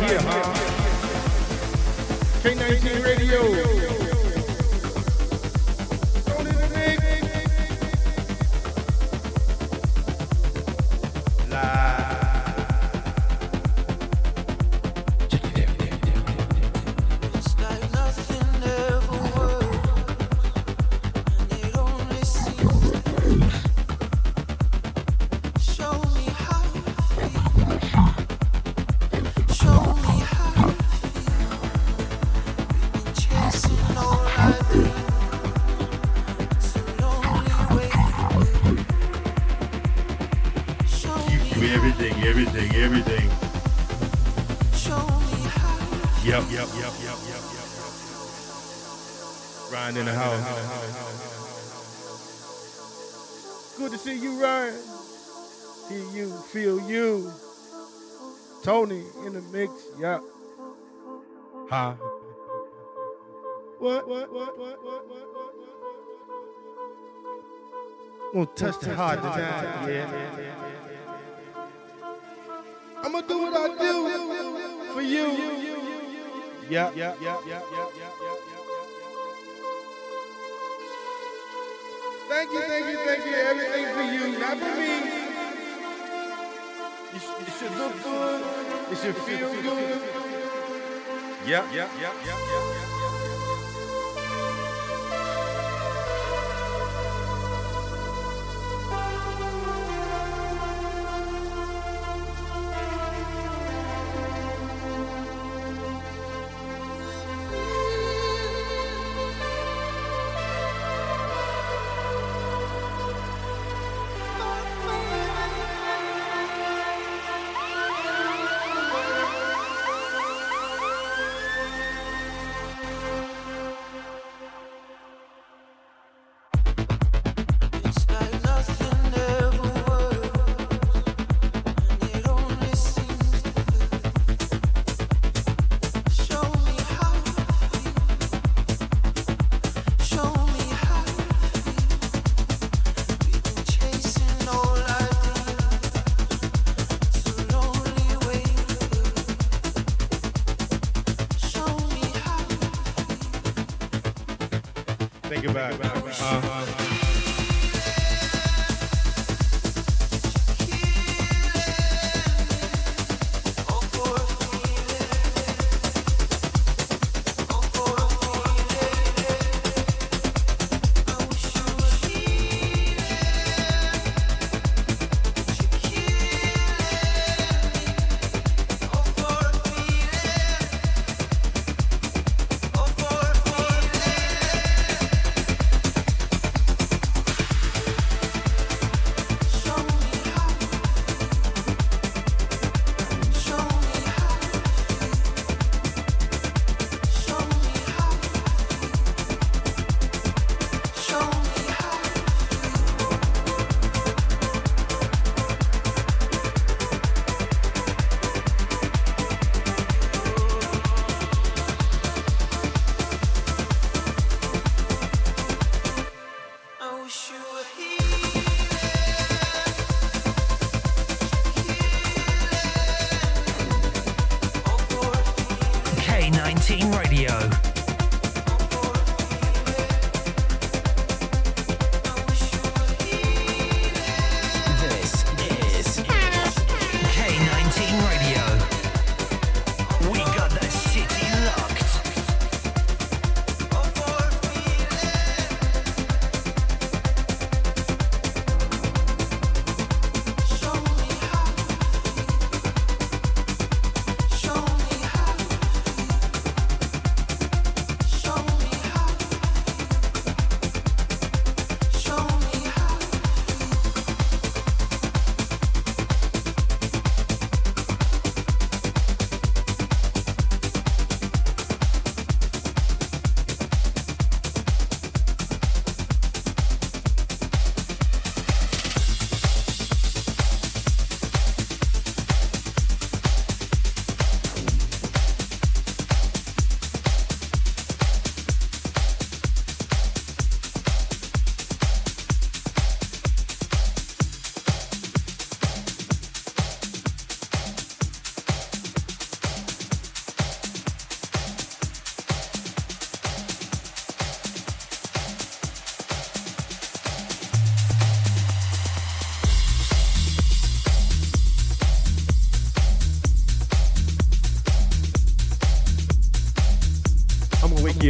right here, huh? K19 Radio. Gonna touch the heart tonight. Yeah. I'm gonna do what I do for you. Yeah. Yeah. Yeah. Yeah. Yeah. Yeah. Thank you, thank you, thank you. Everything for you, not for me. It should look good. It should feel good. Yep, yep, yep, yep, yep,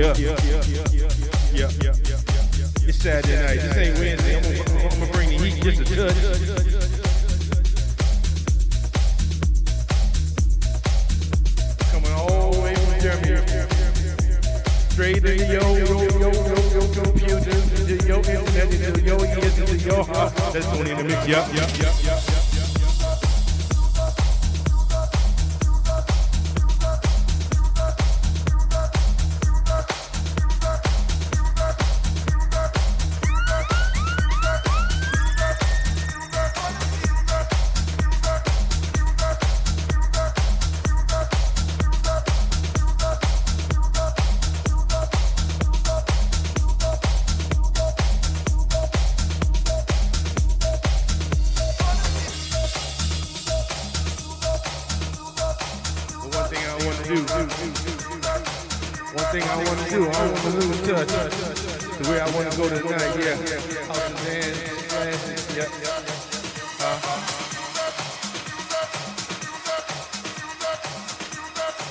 yeah, yeah, to I want to lose touch. The way I want to go tonight, yeah.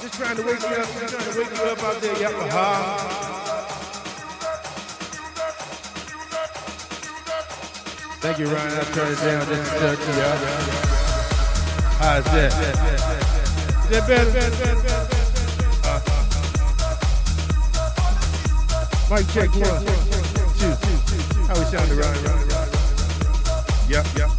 Just trying to wake you up, just trying to wake you up out there, yep, uh-huh. Thank you, Ryan. I'll turn it down just a touch, you, yeah. How's that? Is that better? Mic check one, two. How we yep, yep, yep, yep,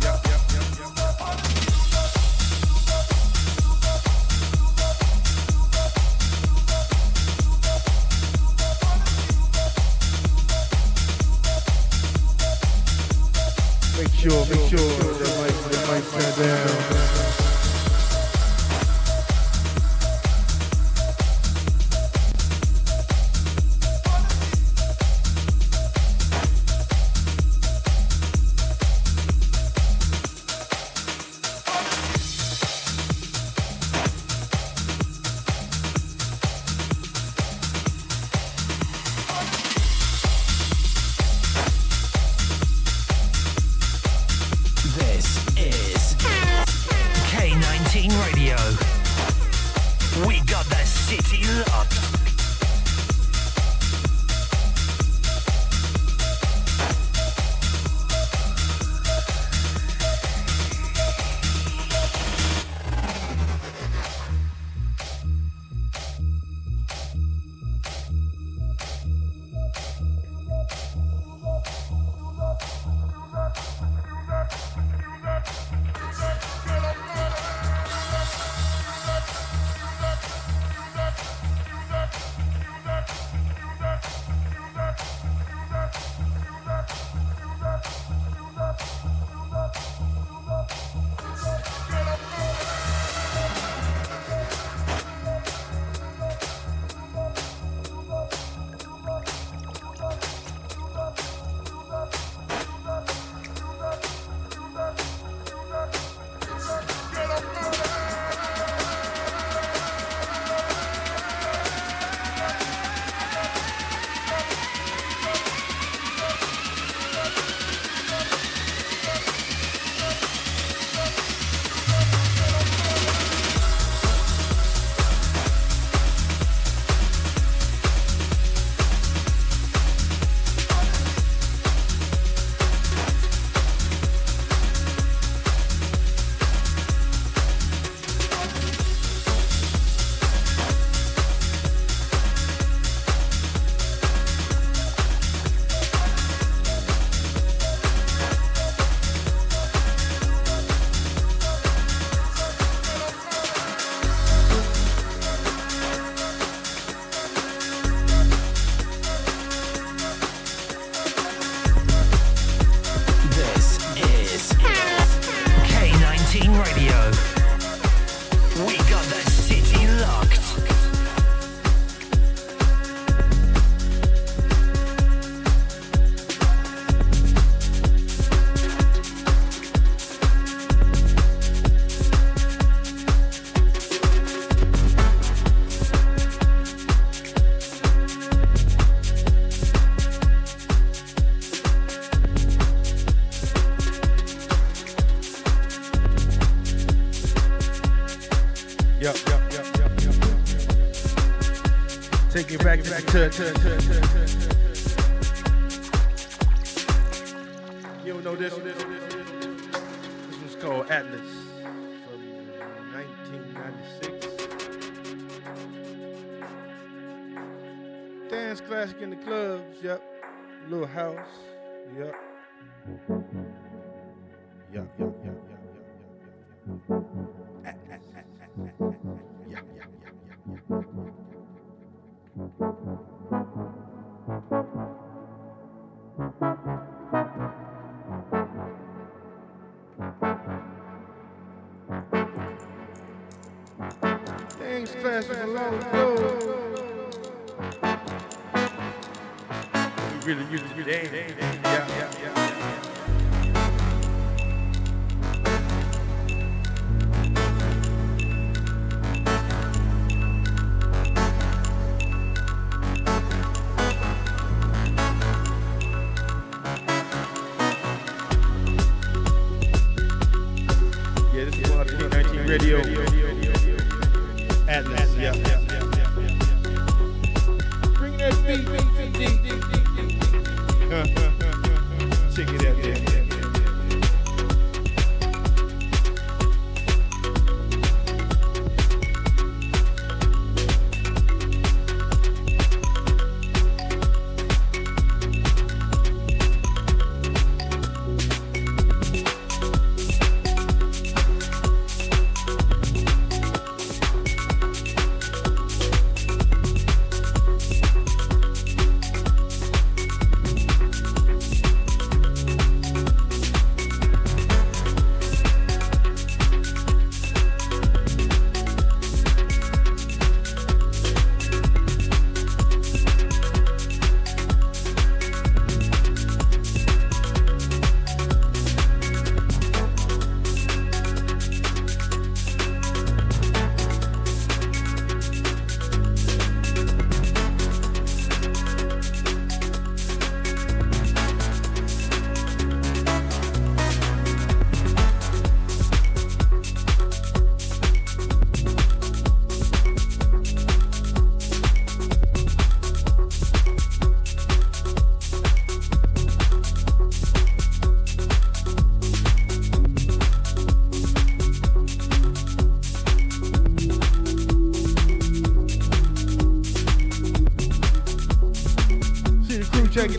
yep, yep, yep,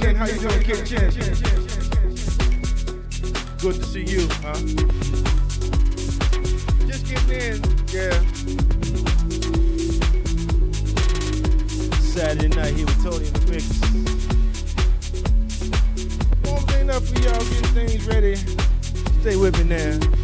the crew checking in. How you doing, Kid Chin? Good to see you, huh? Just getting in, yeah. Saturday night here with Tony in the mix. Warm thing up for y'all, getting things ready. Stay with me now.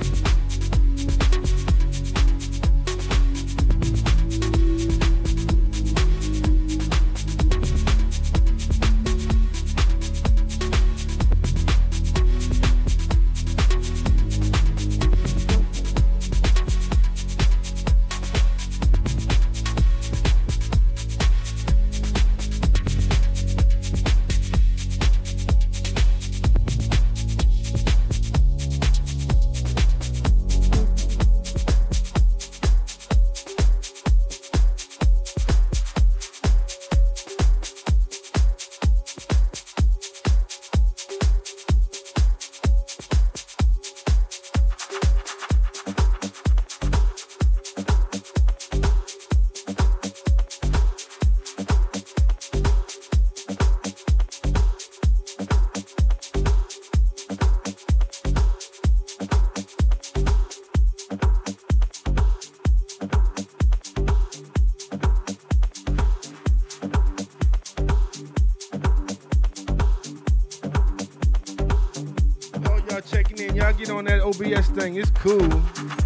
Thing. It's cool.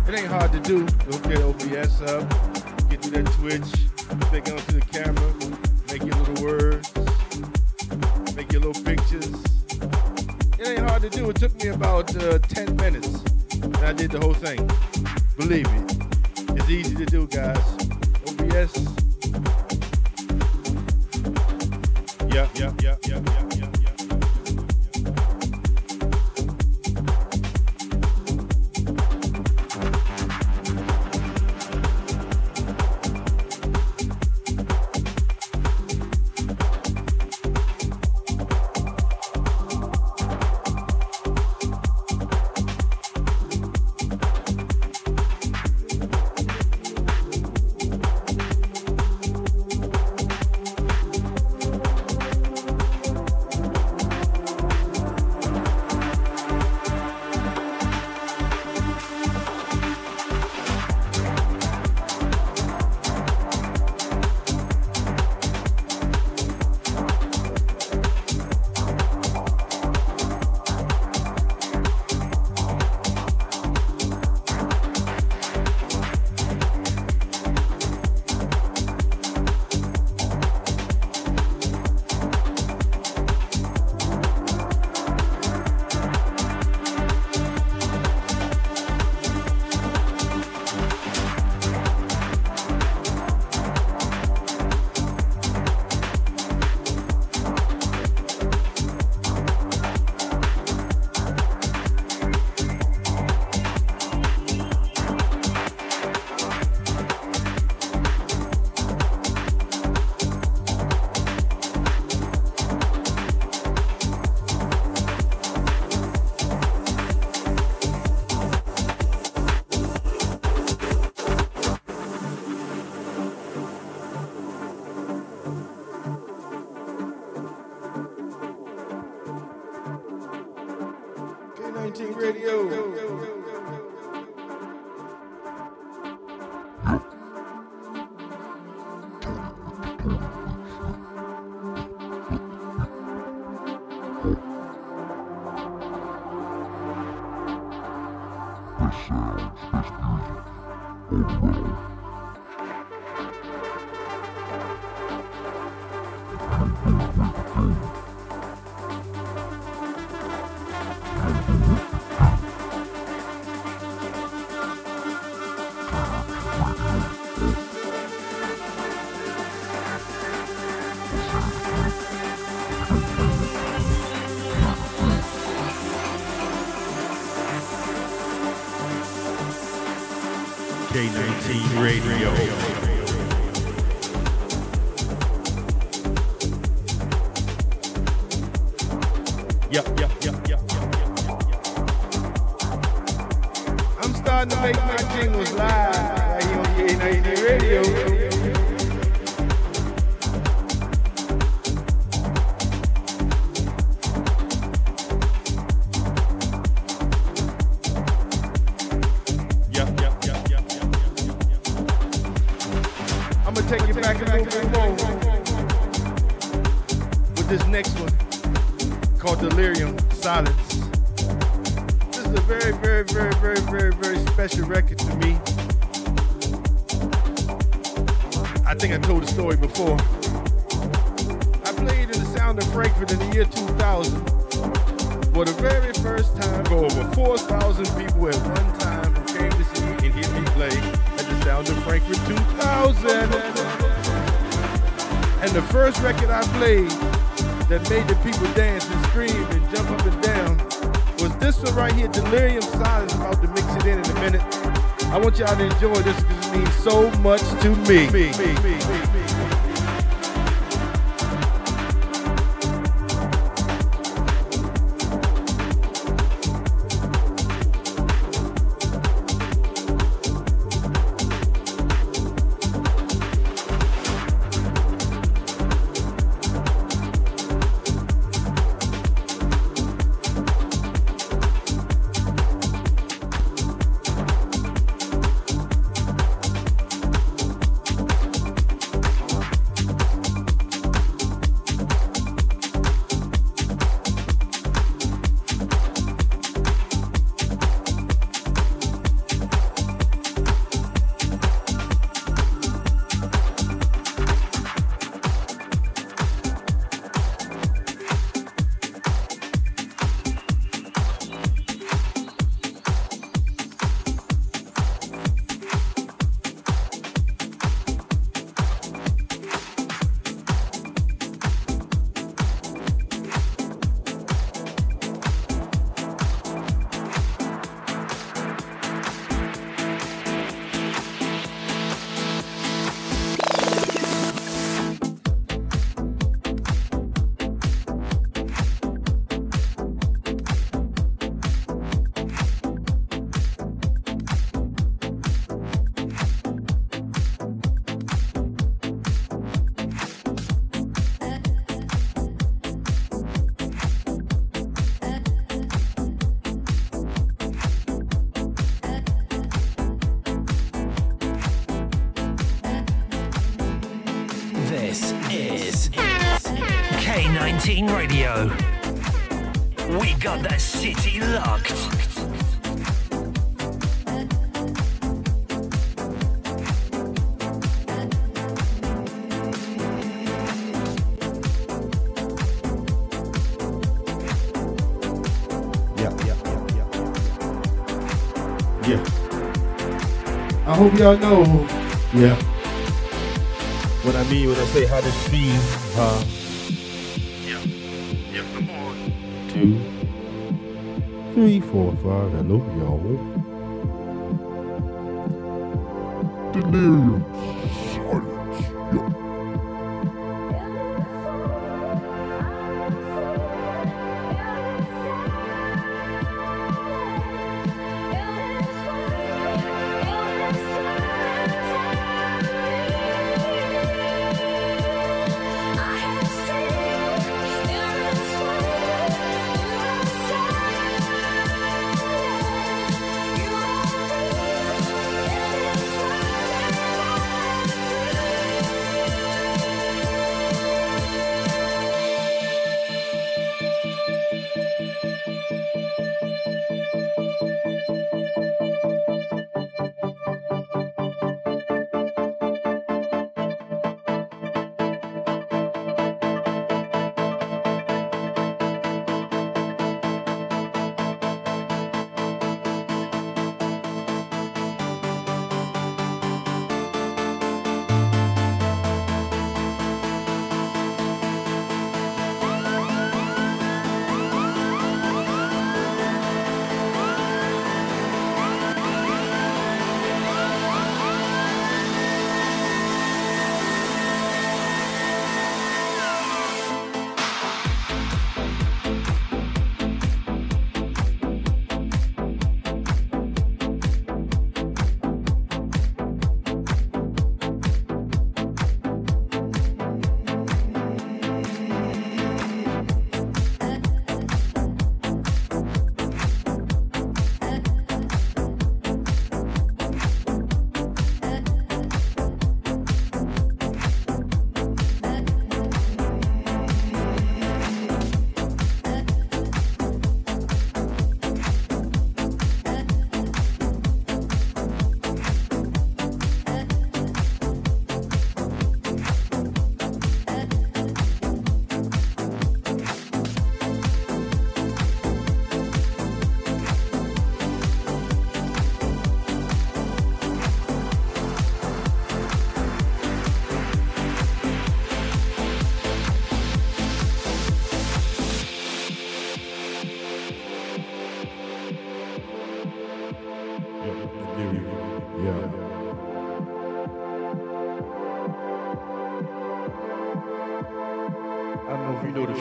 It ain't hard to do. Go get OBS up, get to that Twitch, click onto the camera, make your little words, make your little pictures. It ain't hard to do. It took me about uh, 10 minutes, and I did the whole thing. Believe me, it's easy to do, guys. OBS. K19 Radio. Me. Radio. We got that city locked. I hope y'all know. Yeah. What I mean when I say how this feels, huh? Three, four, five. Hello, y'all. Delirium.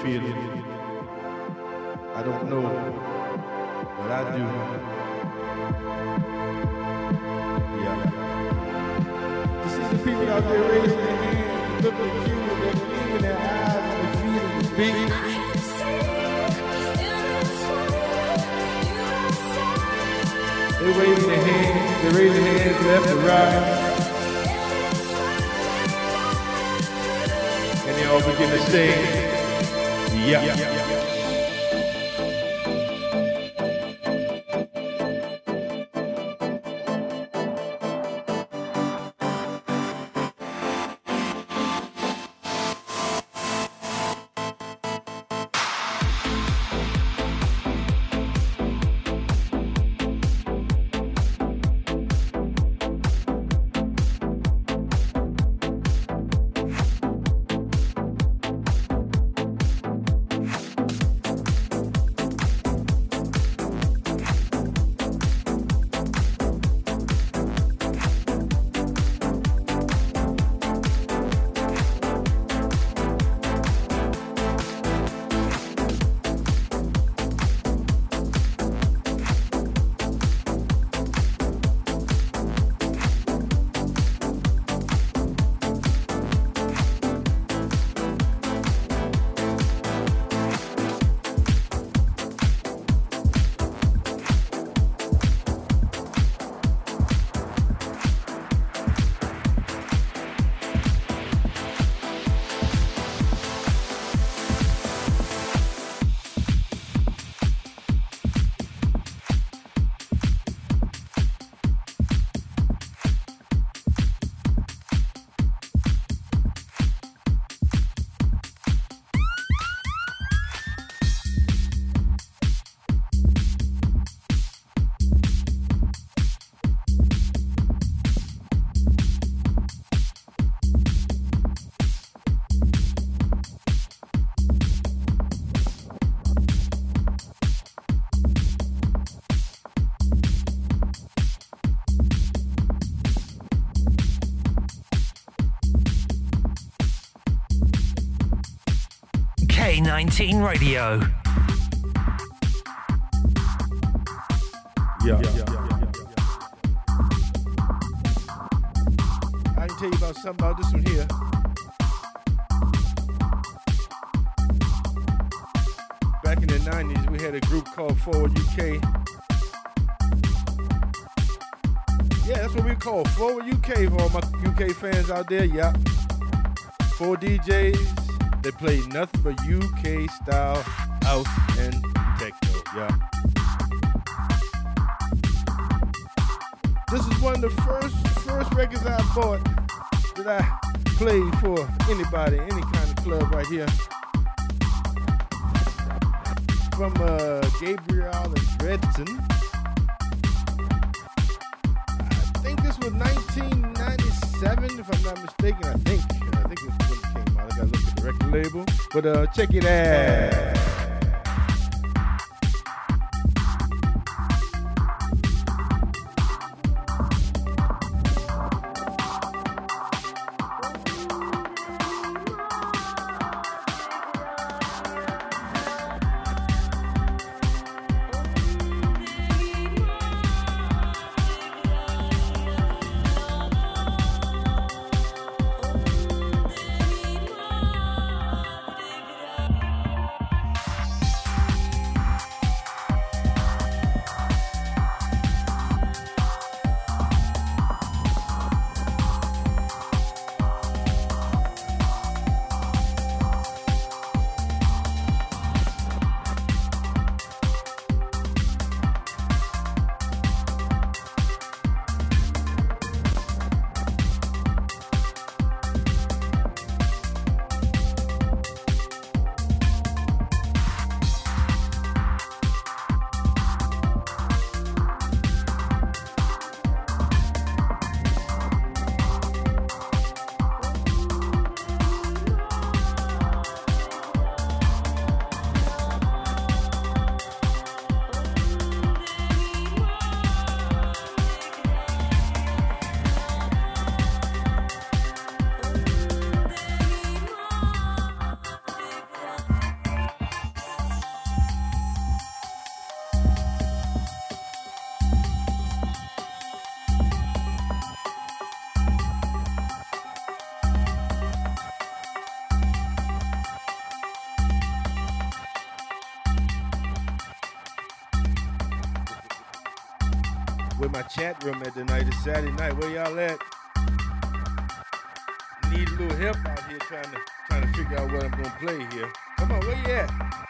Feeling. I don't know, but I do. Yeah. This is the people out there raising their hands, looking at you with that gleam in their eyes, and they feeling the beat. They're raising their hands, they're raising their hands left and right. And they all begin to sing, yeah. K19 Radio. Yeah. I can tell you about something about this one here. Back in the 90s, we had a group called Forward UK. Yeah, that's what we call Forward UK for all my UK fans out there. Yeah. Four DJs. They play nothing but UK style house and techno. Yeah. This is one of the first first records I bought that I played for anybody, any kind of club right here. From uh, Gabriel and Dresden. I think this was 1997, if I'm not mistaken. I think. I think it came record label. But uh, check it out. room at the night. It's Saturday night. Where y'all at? Need a little help out here trying to trying to figure out what I'm gonna play here. Come on, where you at?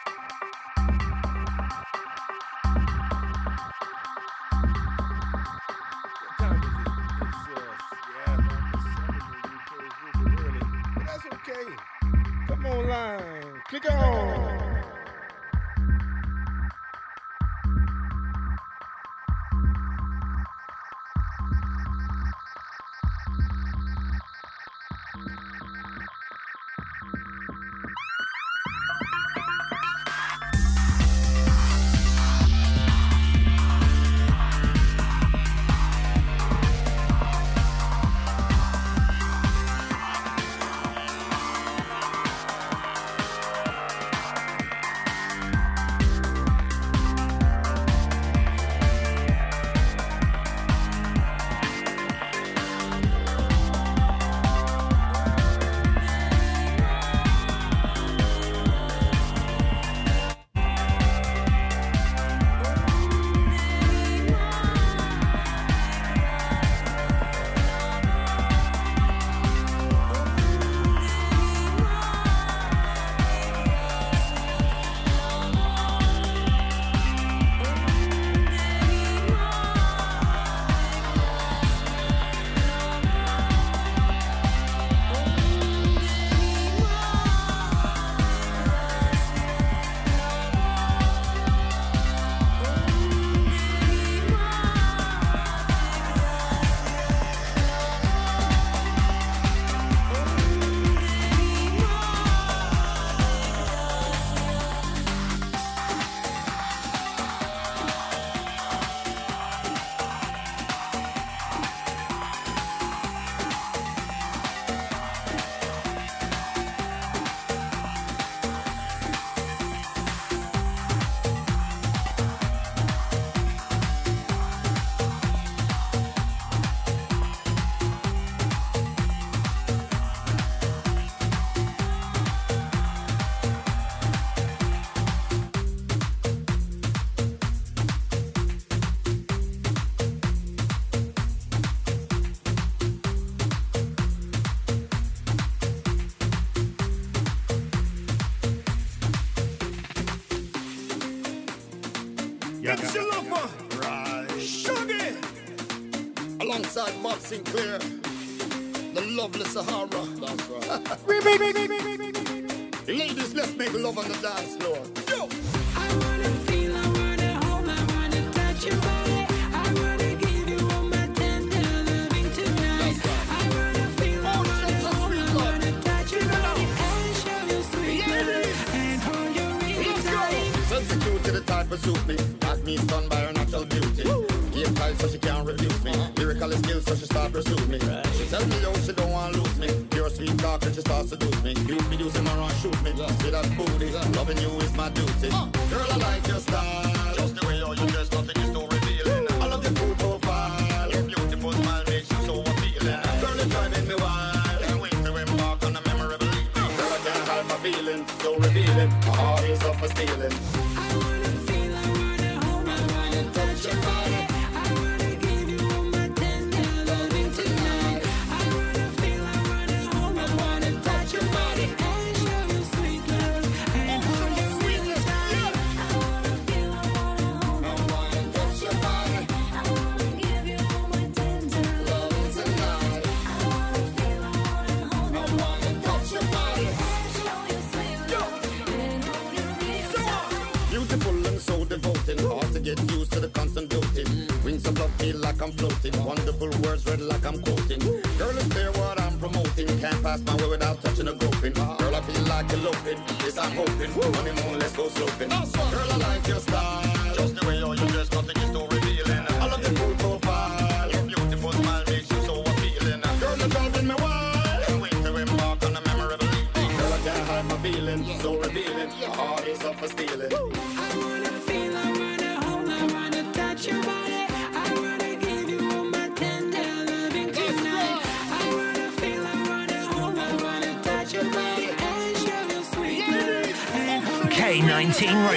clear.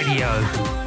Radio.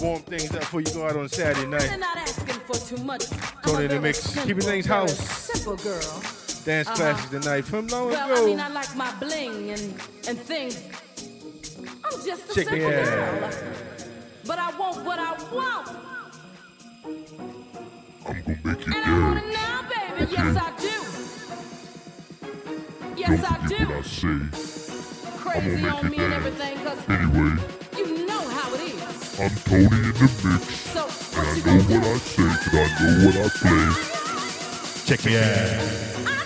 Warm things up before you go out on Saturday I'm night. not asking for too much. Tony I'm a in the very mix. Keep it things very house. Simple girl. Dance Uh-huh. classes tonight from long Well, ago. I mean, I like my bling and, and things. I'm just a Check simple it out. girl. But I want what I want. I'm gonna make you And I want it now, baby. Yes, I do. Don't Yes, I forget what I do. say. Crazy make on you me and dance. I'm Tony in the mix. So, And I know what? I say, cause I know what I play. Check me out.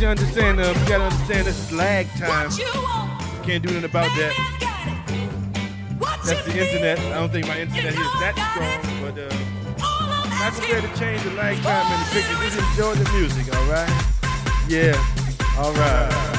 you understand, um, you gotta understand this is lag time. You can't do anything about that. That's the internet. I don't think my internet is that strong, but uh, not prepared to change the lag time in the picture. Just enjoy the music, all right? Yeah, all right.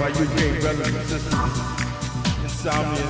by UK relevant, and sisters. Insomnia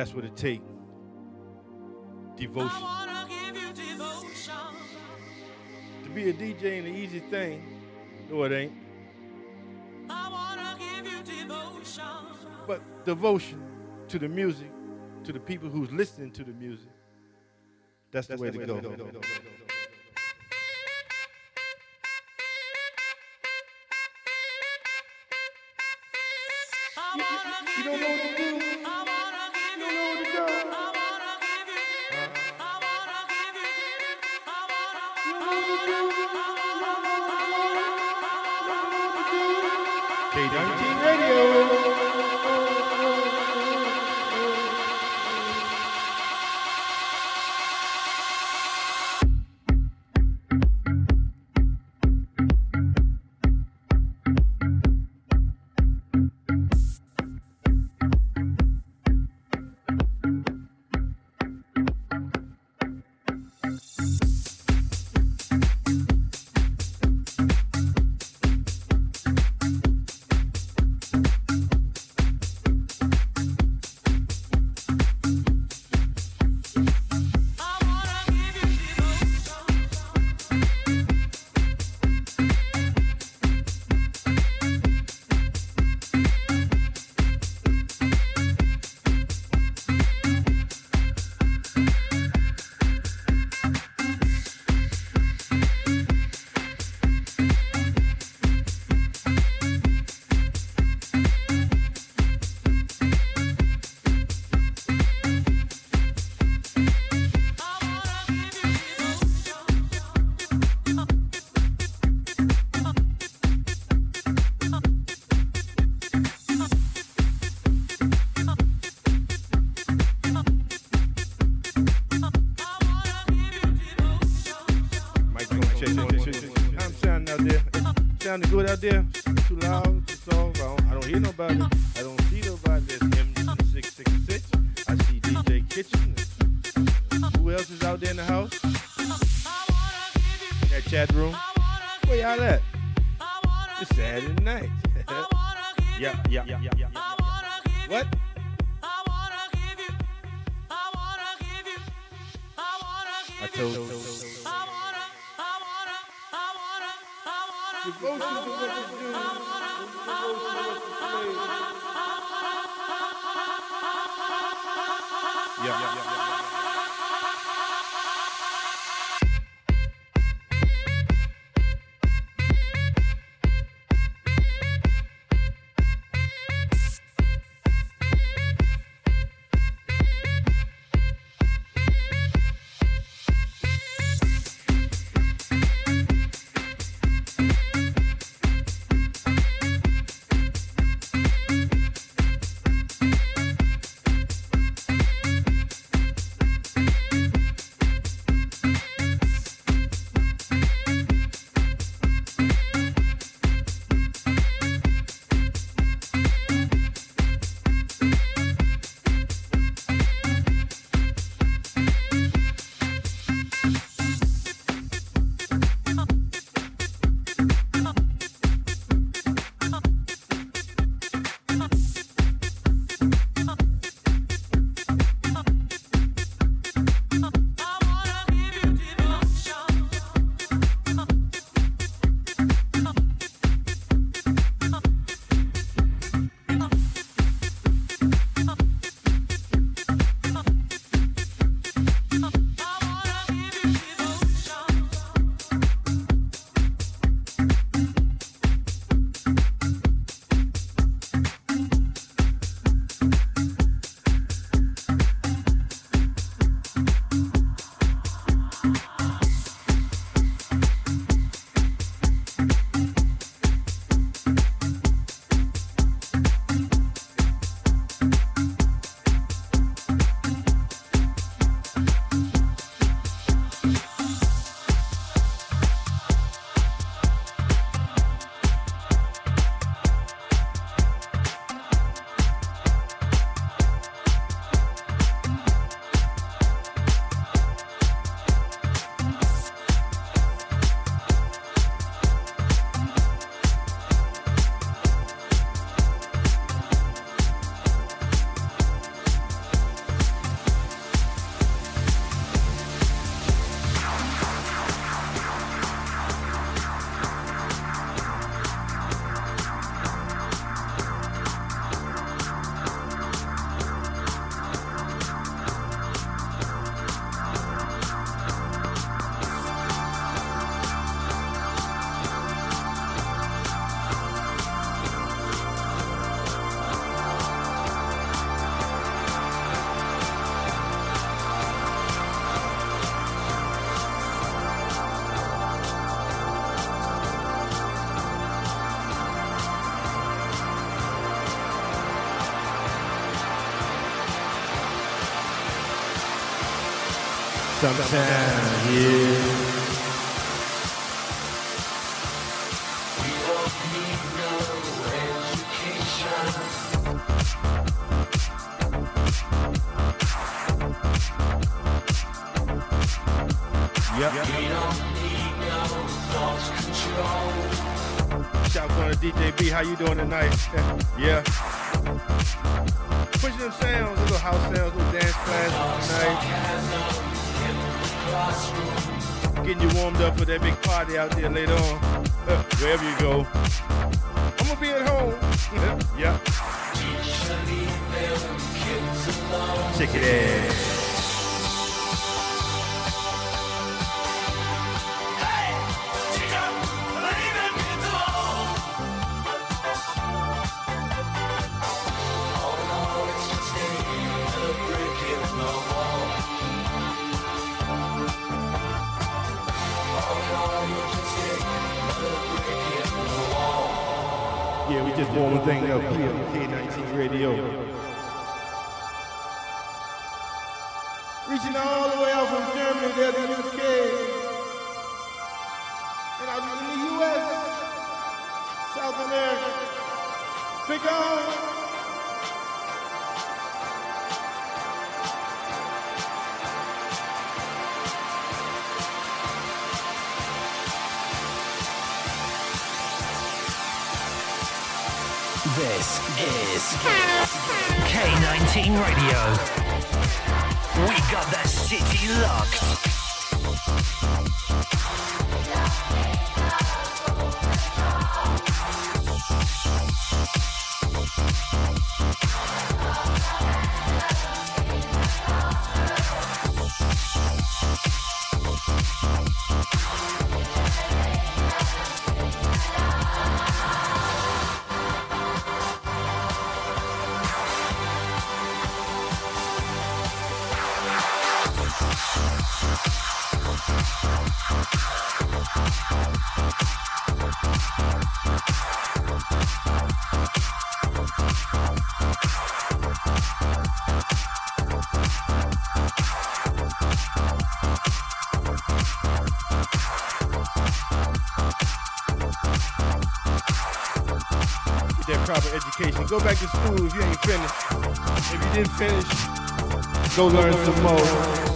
that's what it takes. Devotion. devotion. To be a DJ ain't an easy thing. No, it ain't. Devotion. But devotion to the music, to the people who's listening to the music, that's, that's the, way the way to go. go. You don't know what to do. K19 Radio. There? Loud, too soft? I don't, I don't hear nobody. Sometime, yeah. Yep. We don't need no thought control Shout out to DJ B. How you doing tonight? yeah. Getting you warmed up for that big party out there later on. Uh, wherever you go. I'm gonna be at home. yeah. Check it out. Just warming thing up here on K19 Radio. Reaching all the way out from Germany there the UK. And out in the US, South America. Big on. This is K19 Radio. We got that city locked. School if you ain't finished. If you didn't finish, go learn some more.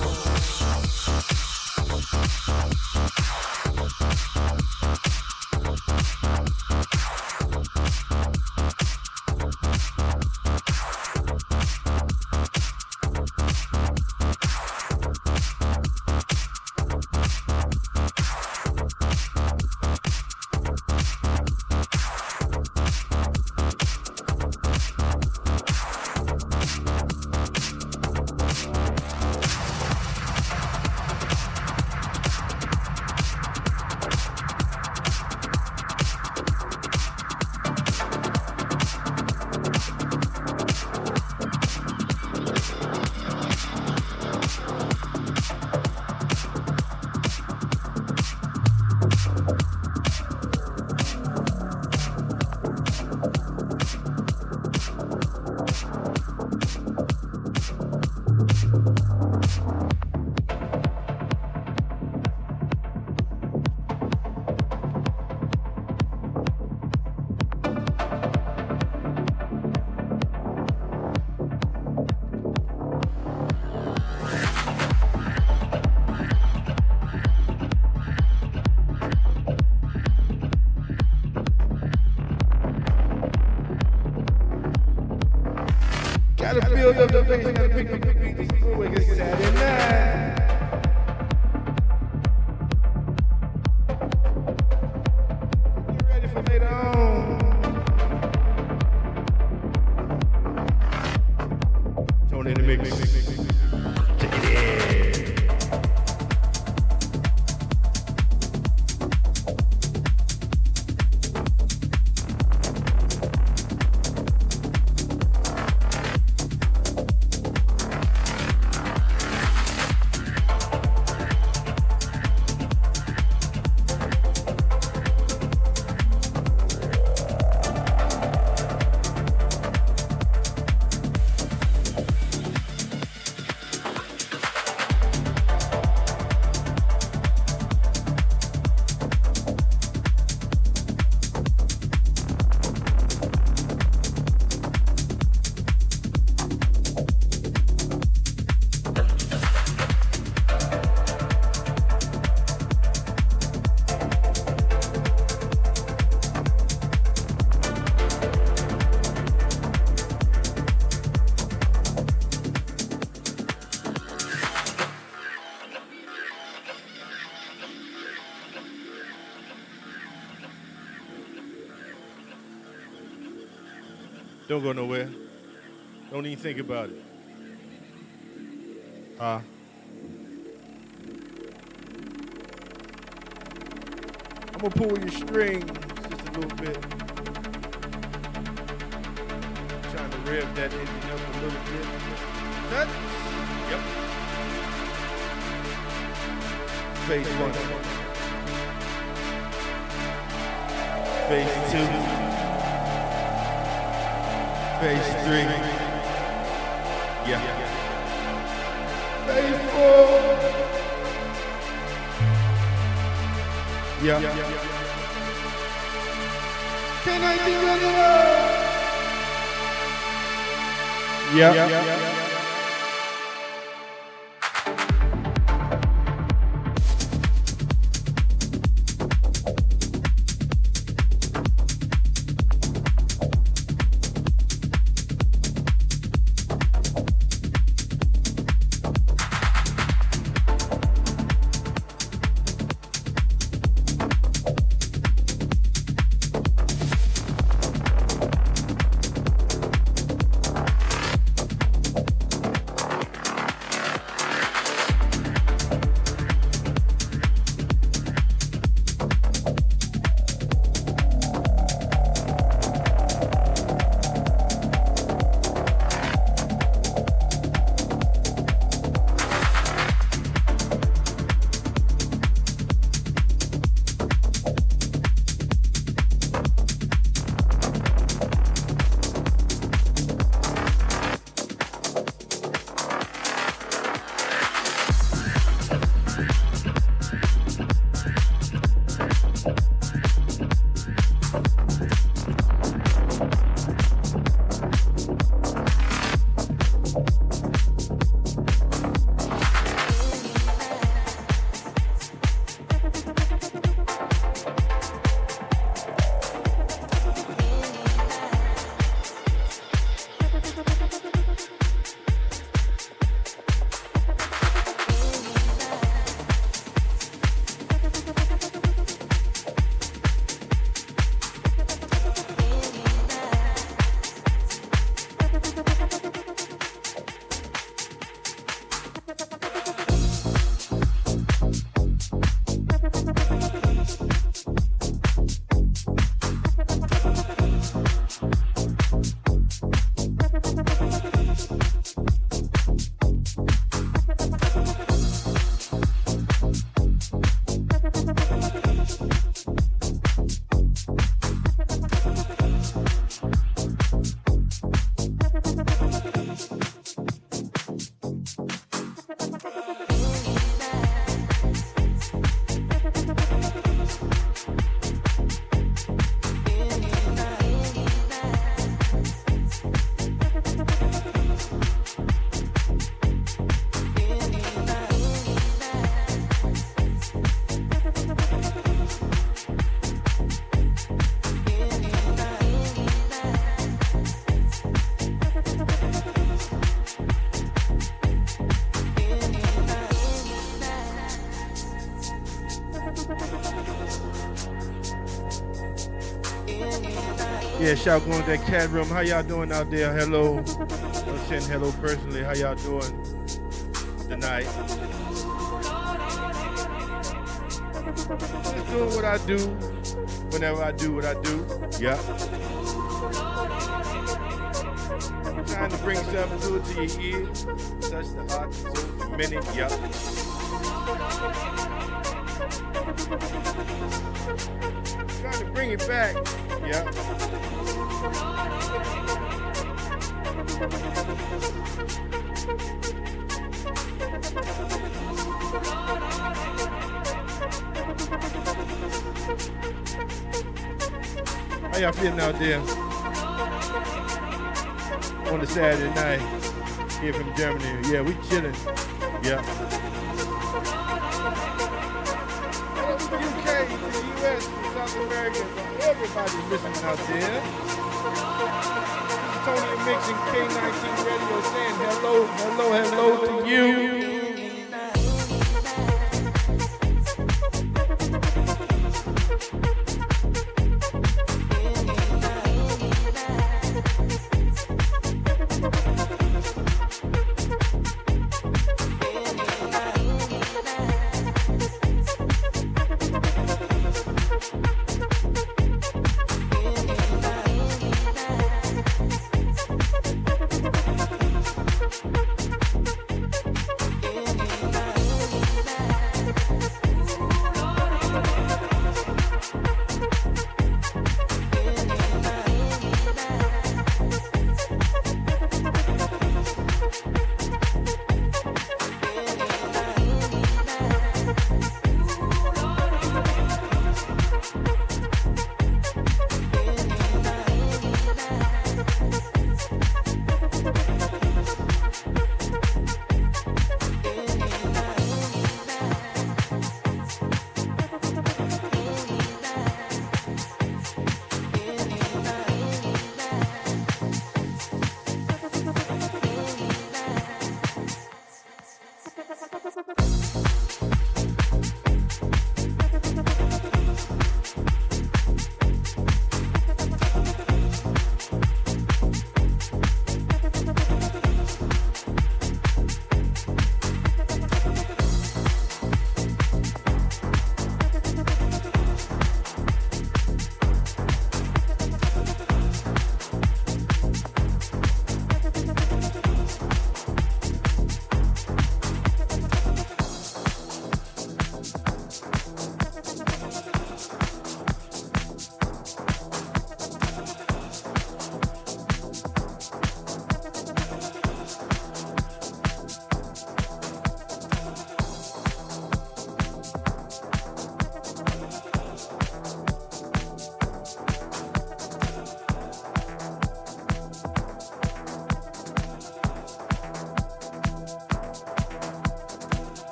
The bass, gotta pick Don't go nowhere. Don't even think about it. Huh? I'm gonna pull your strings just a little bit. Trying to rev that engine up a little bit. That? Yep. Phase one. Yeah. yeah. Yeah, shout going to that cat room. How y'all doing out there? Hello. I'm saying hello personally. How y'all doing tonight? Just doing what I do whenever I do what I do. Yeah. Trying to bring something to it to your ears. Touch the heart, so minute. Yeah. Trying to bring it back. Yeah. How y'all feeling out there? On the Saturday night here from Germany. Yeah, we chilling. Yeah. UK, the US, South America, to everybody listening out there. This is Tony and Mix and K19 Radio saying hello, hello, hello to you.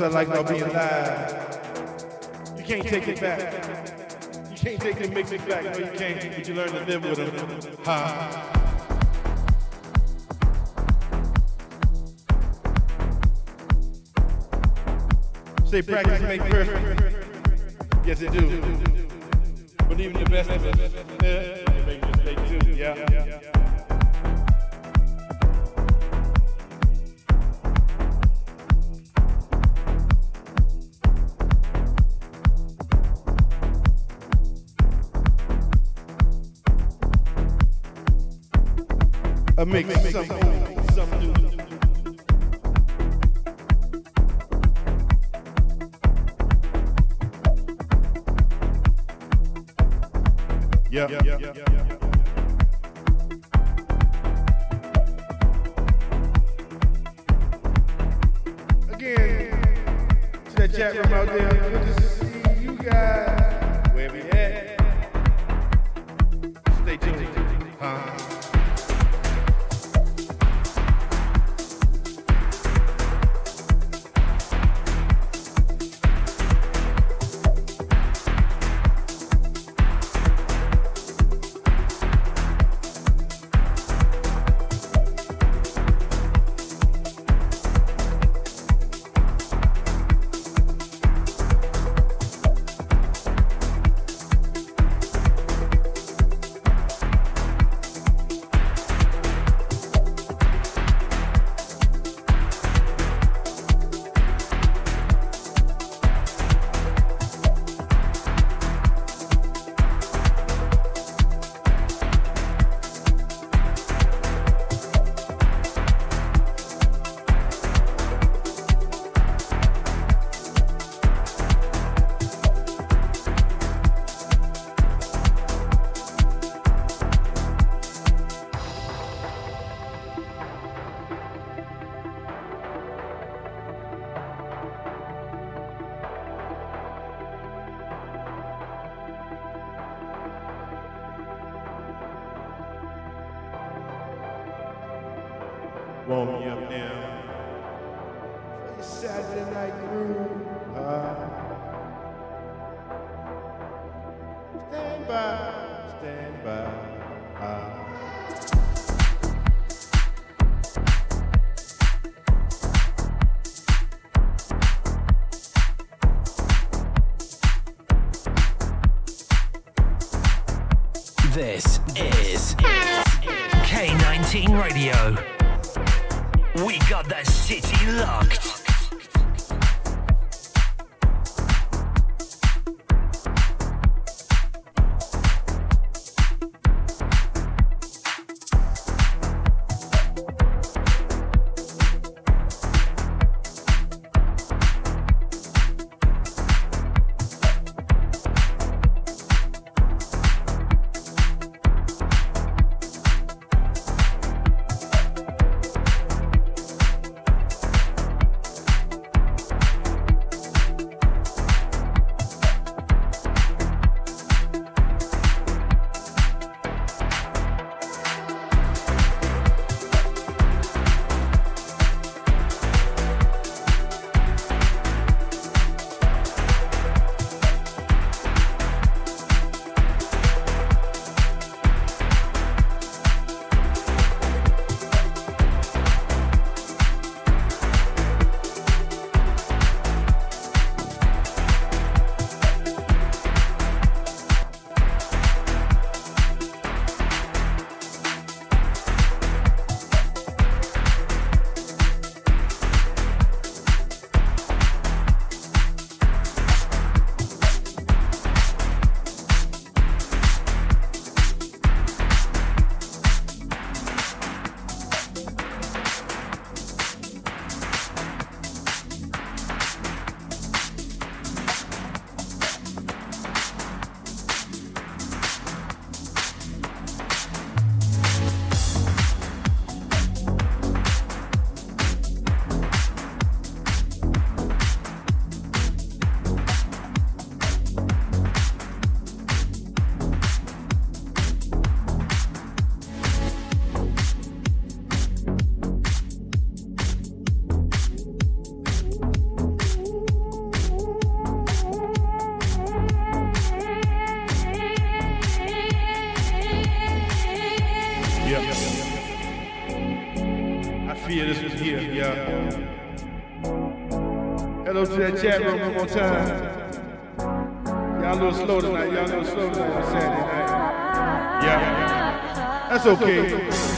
What I like about being live. You can't take it back. You can't take the mixes back. No, you can't. But you learn to live with them. Ha. Say practice make perfect. Yes, it do. But even the best they make mistakes too. Yeah. Yeah. yeah, yeah. Again, to that chat room out there, that chat room one more time. Y'all a little slow tonight. Y'all a little slow tonight on Saturday night. Yeah. That's okay.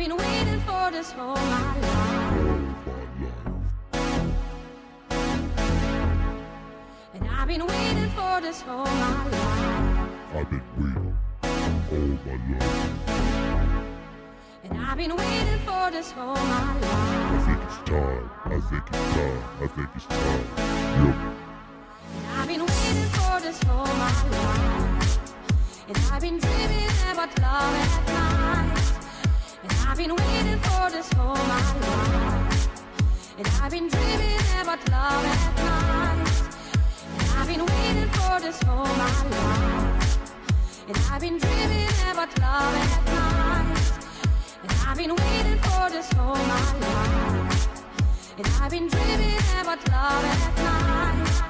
Been waiting for this all my life. All my life. And I've been waiting for this all my life. I've been waiting all my life. And I've been waiting for this all my life. I think it's time. I think it's time. I think it's time. Yup. And I've been waiting for this all my life. And I've been dreaming about love at night. I've been waiting for this all my life. And I've been dreaming about love at night. And I've been waiting for this all my life. And I've been dreaming about love at night. And I've been waiting for this all my life. And I've been dreaming about love at night.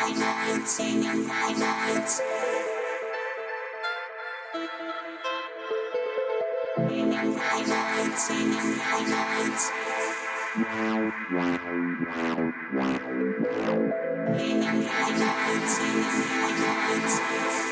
bright lights, singing bright lights. Singing bright lights, singing bright lights. Singing bright lights, singing bright lights.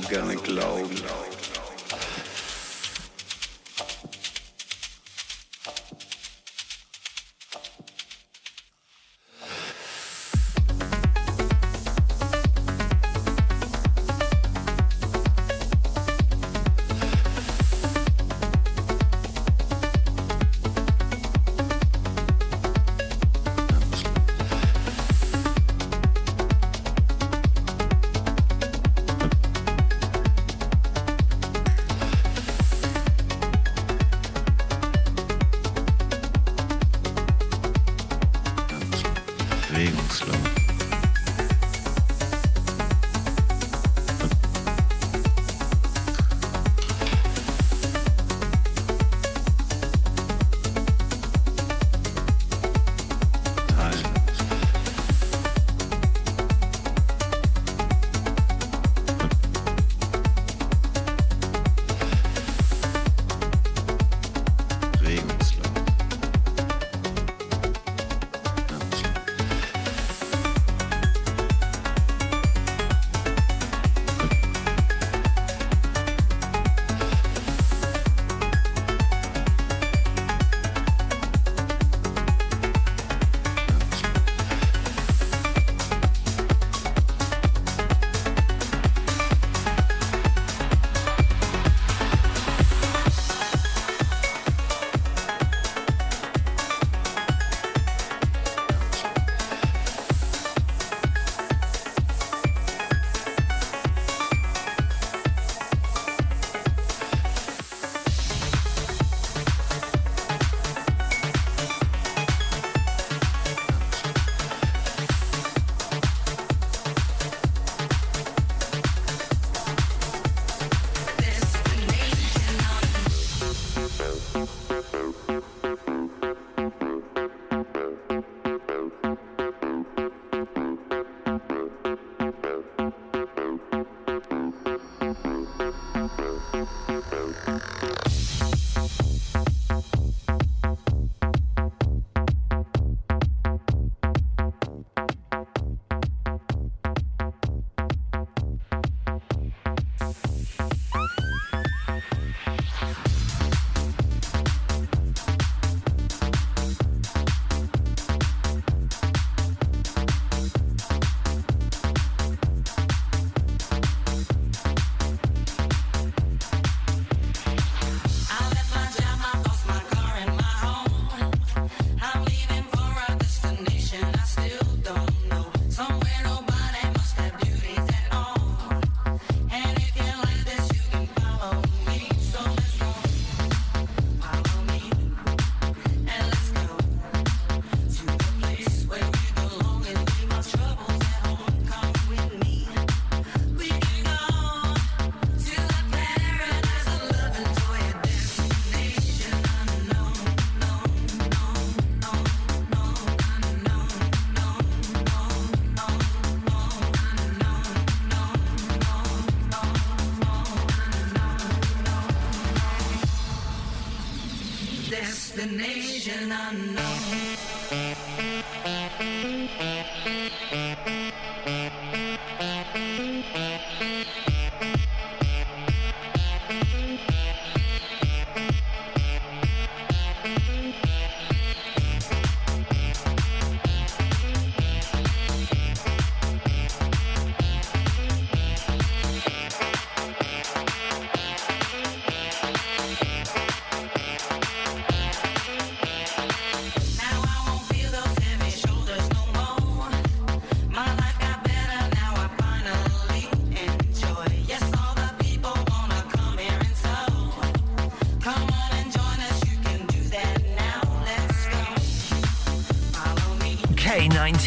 Sie würde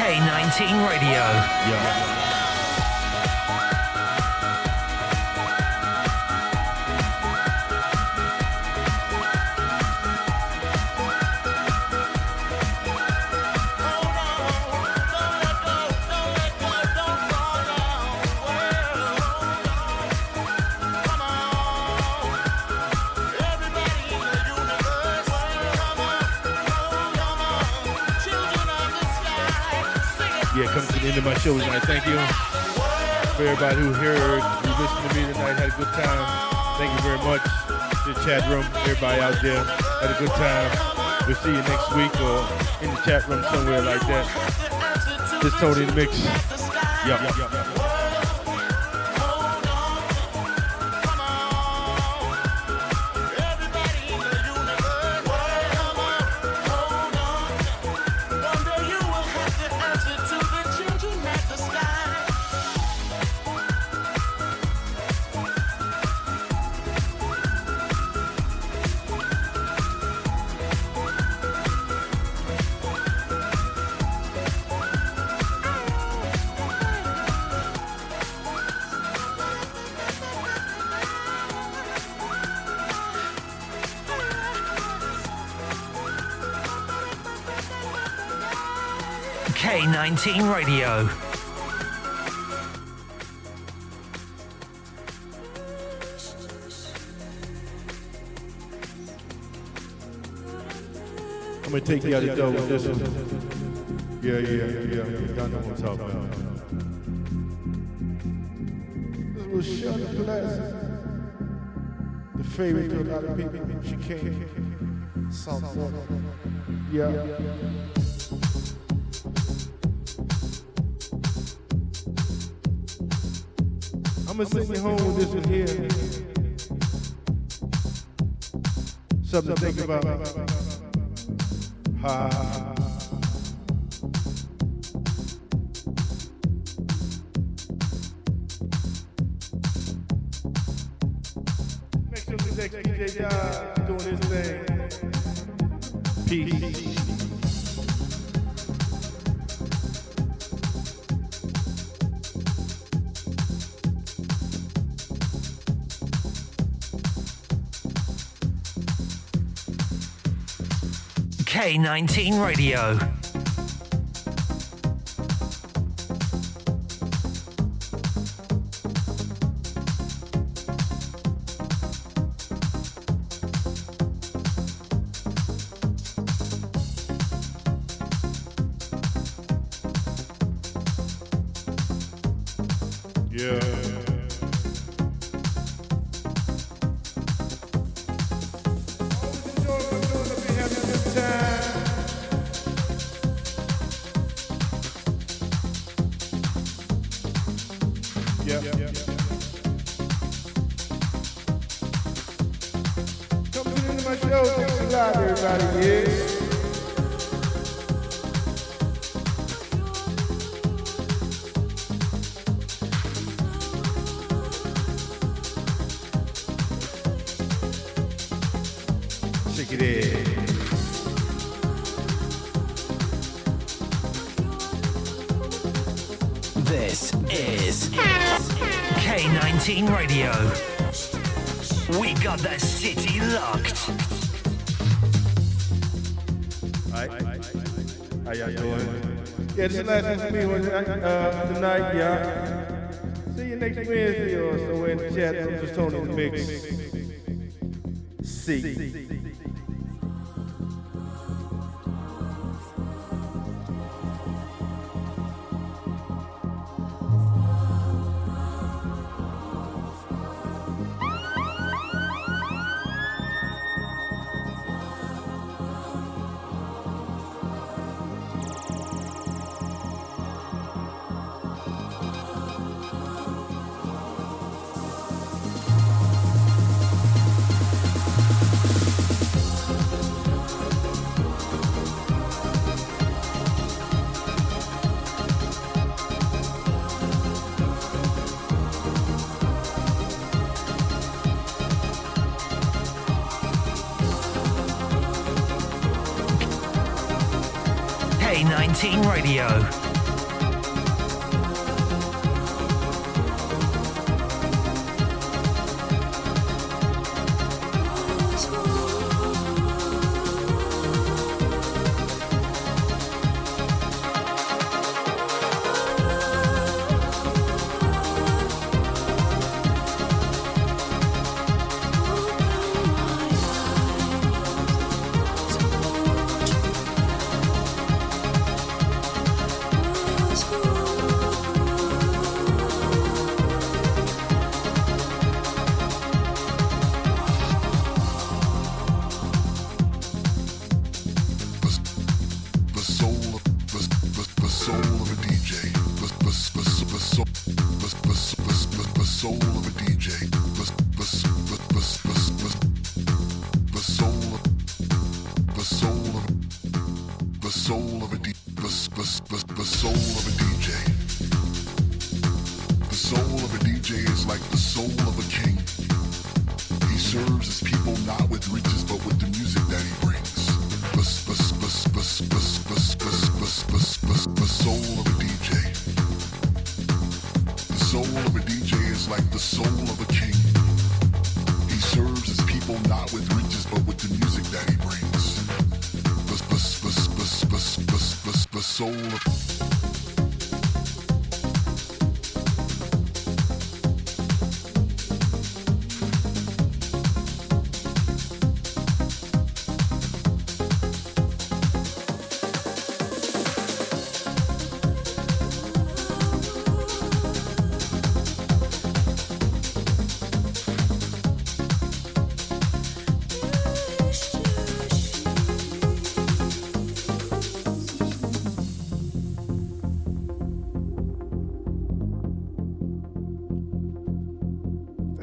K19 Radio. Hold Yeah, come to the end of my show tonight. Thank you for everybody who heard, who listened to me tonight. Had a good time. Thank you very much to the chat room. Everybody out there had a good time. We'll see you next week or in the chat room somewhere like that. This Tony the mix. Yup, yup, yup. Radio. I'm gonna take you out the door with this one. Yeah, yeah, yeah. Y'all know what I'm talking about. This was Shut Classic. The favorite to a lot of people. She came. South Florida. Yeah. Gonna send you home with this one here. Something to think about. Ha. K19 Radio. Everybody. This is K19 Radio. We got the city locked. How y'all doing? Yeah, this is the last one for me uh, tonight, yeah. See you next Wednesday or so in the chat. I'm just Tony the Mix. See.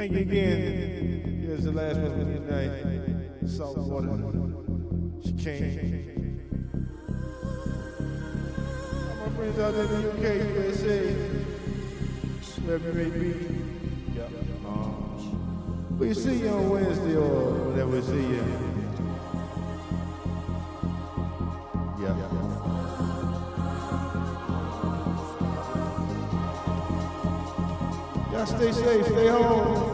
Thank you again. Here's the last one for tonight. Salt water. Chicane. All my friends out in the UK, USA, wherever you may be. Yeah. Um, we'll see you on Wednesday or whenever we see you. Yeah. Y'all stay safe, stay home.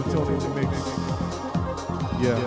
Tony in the mix. Yeah.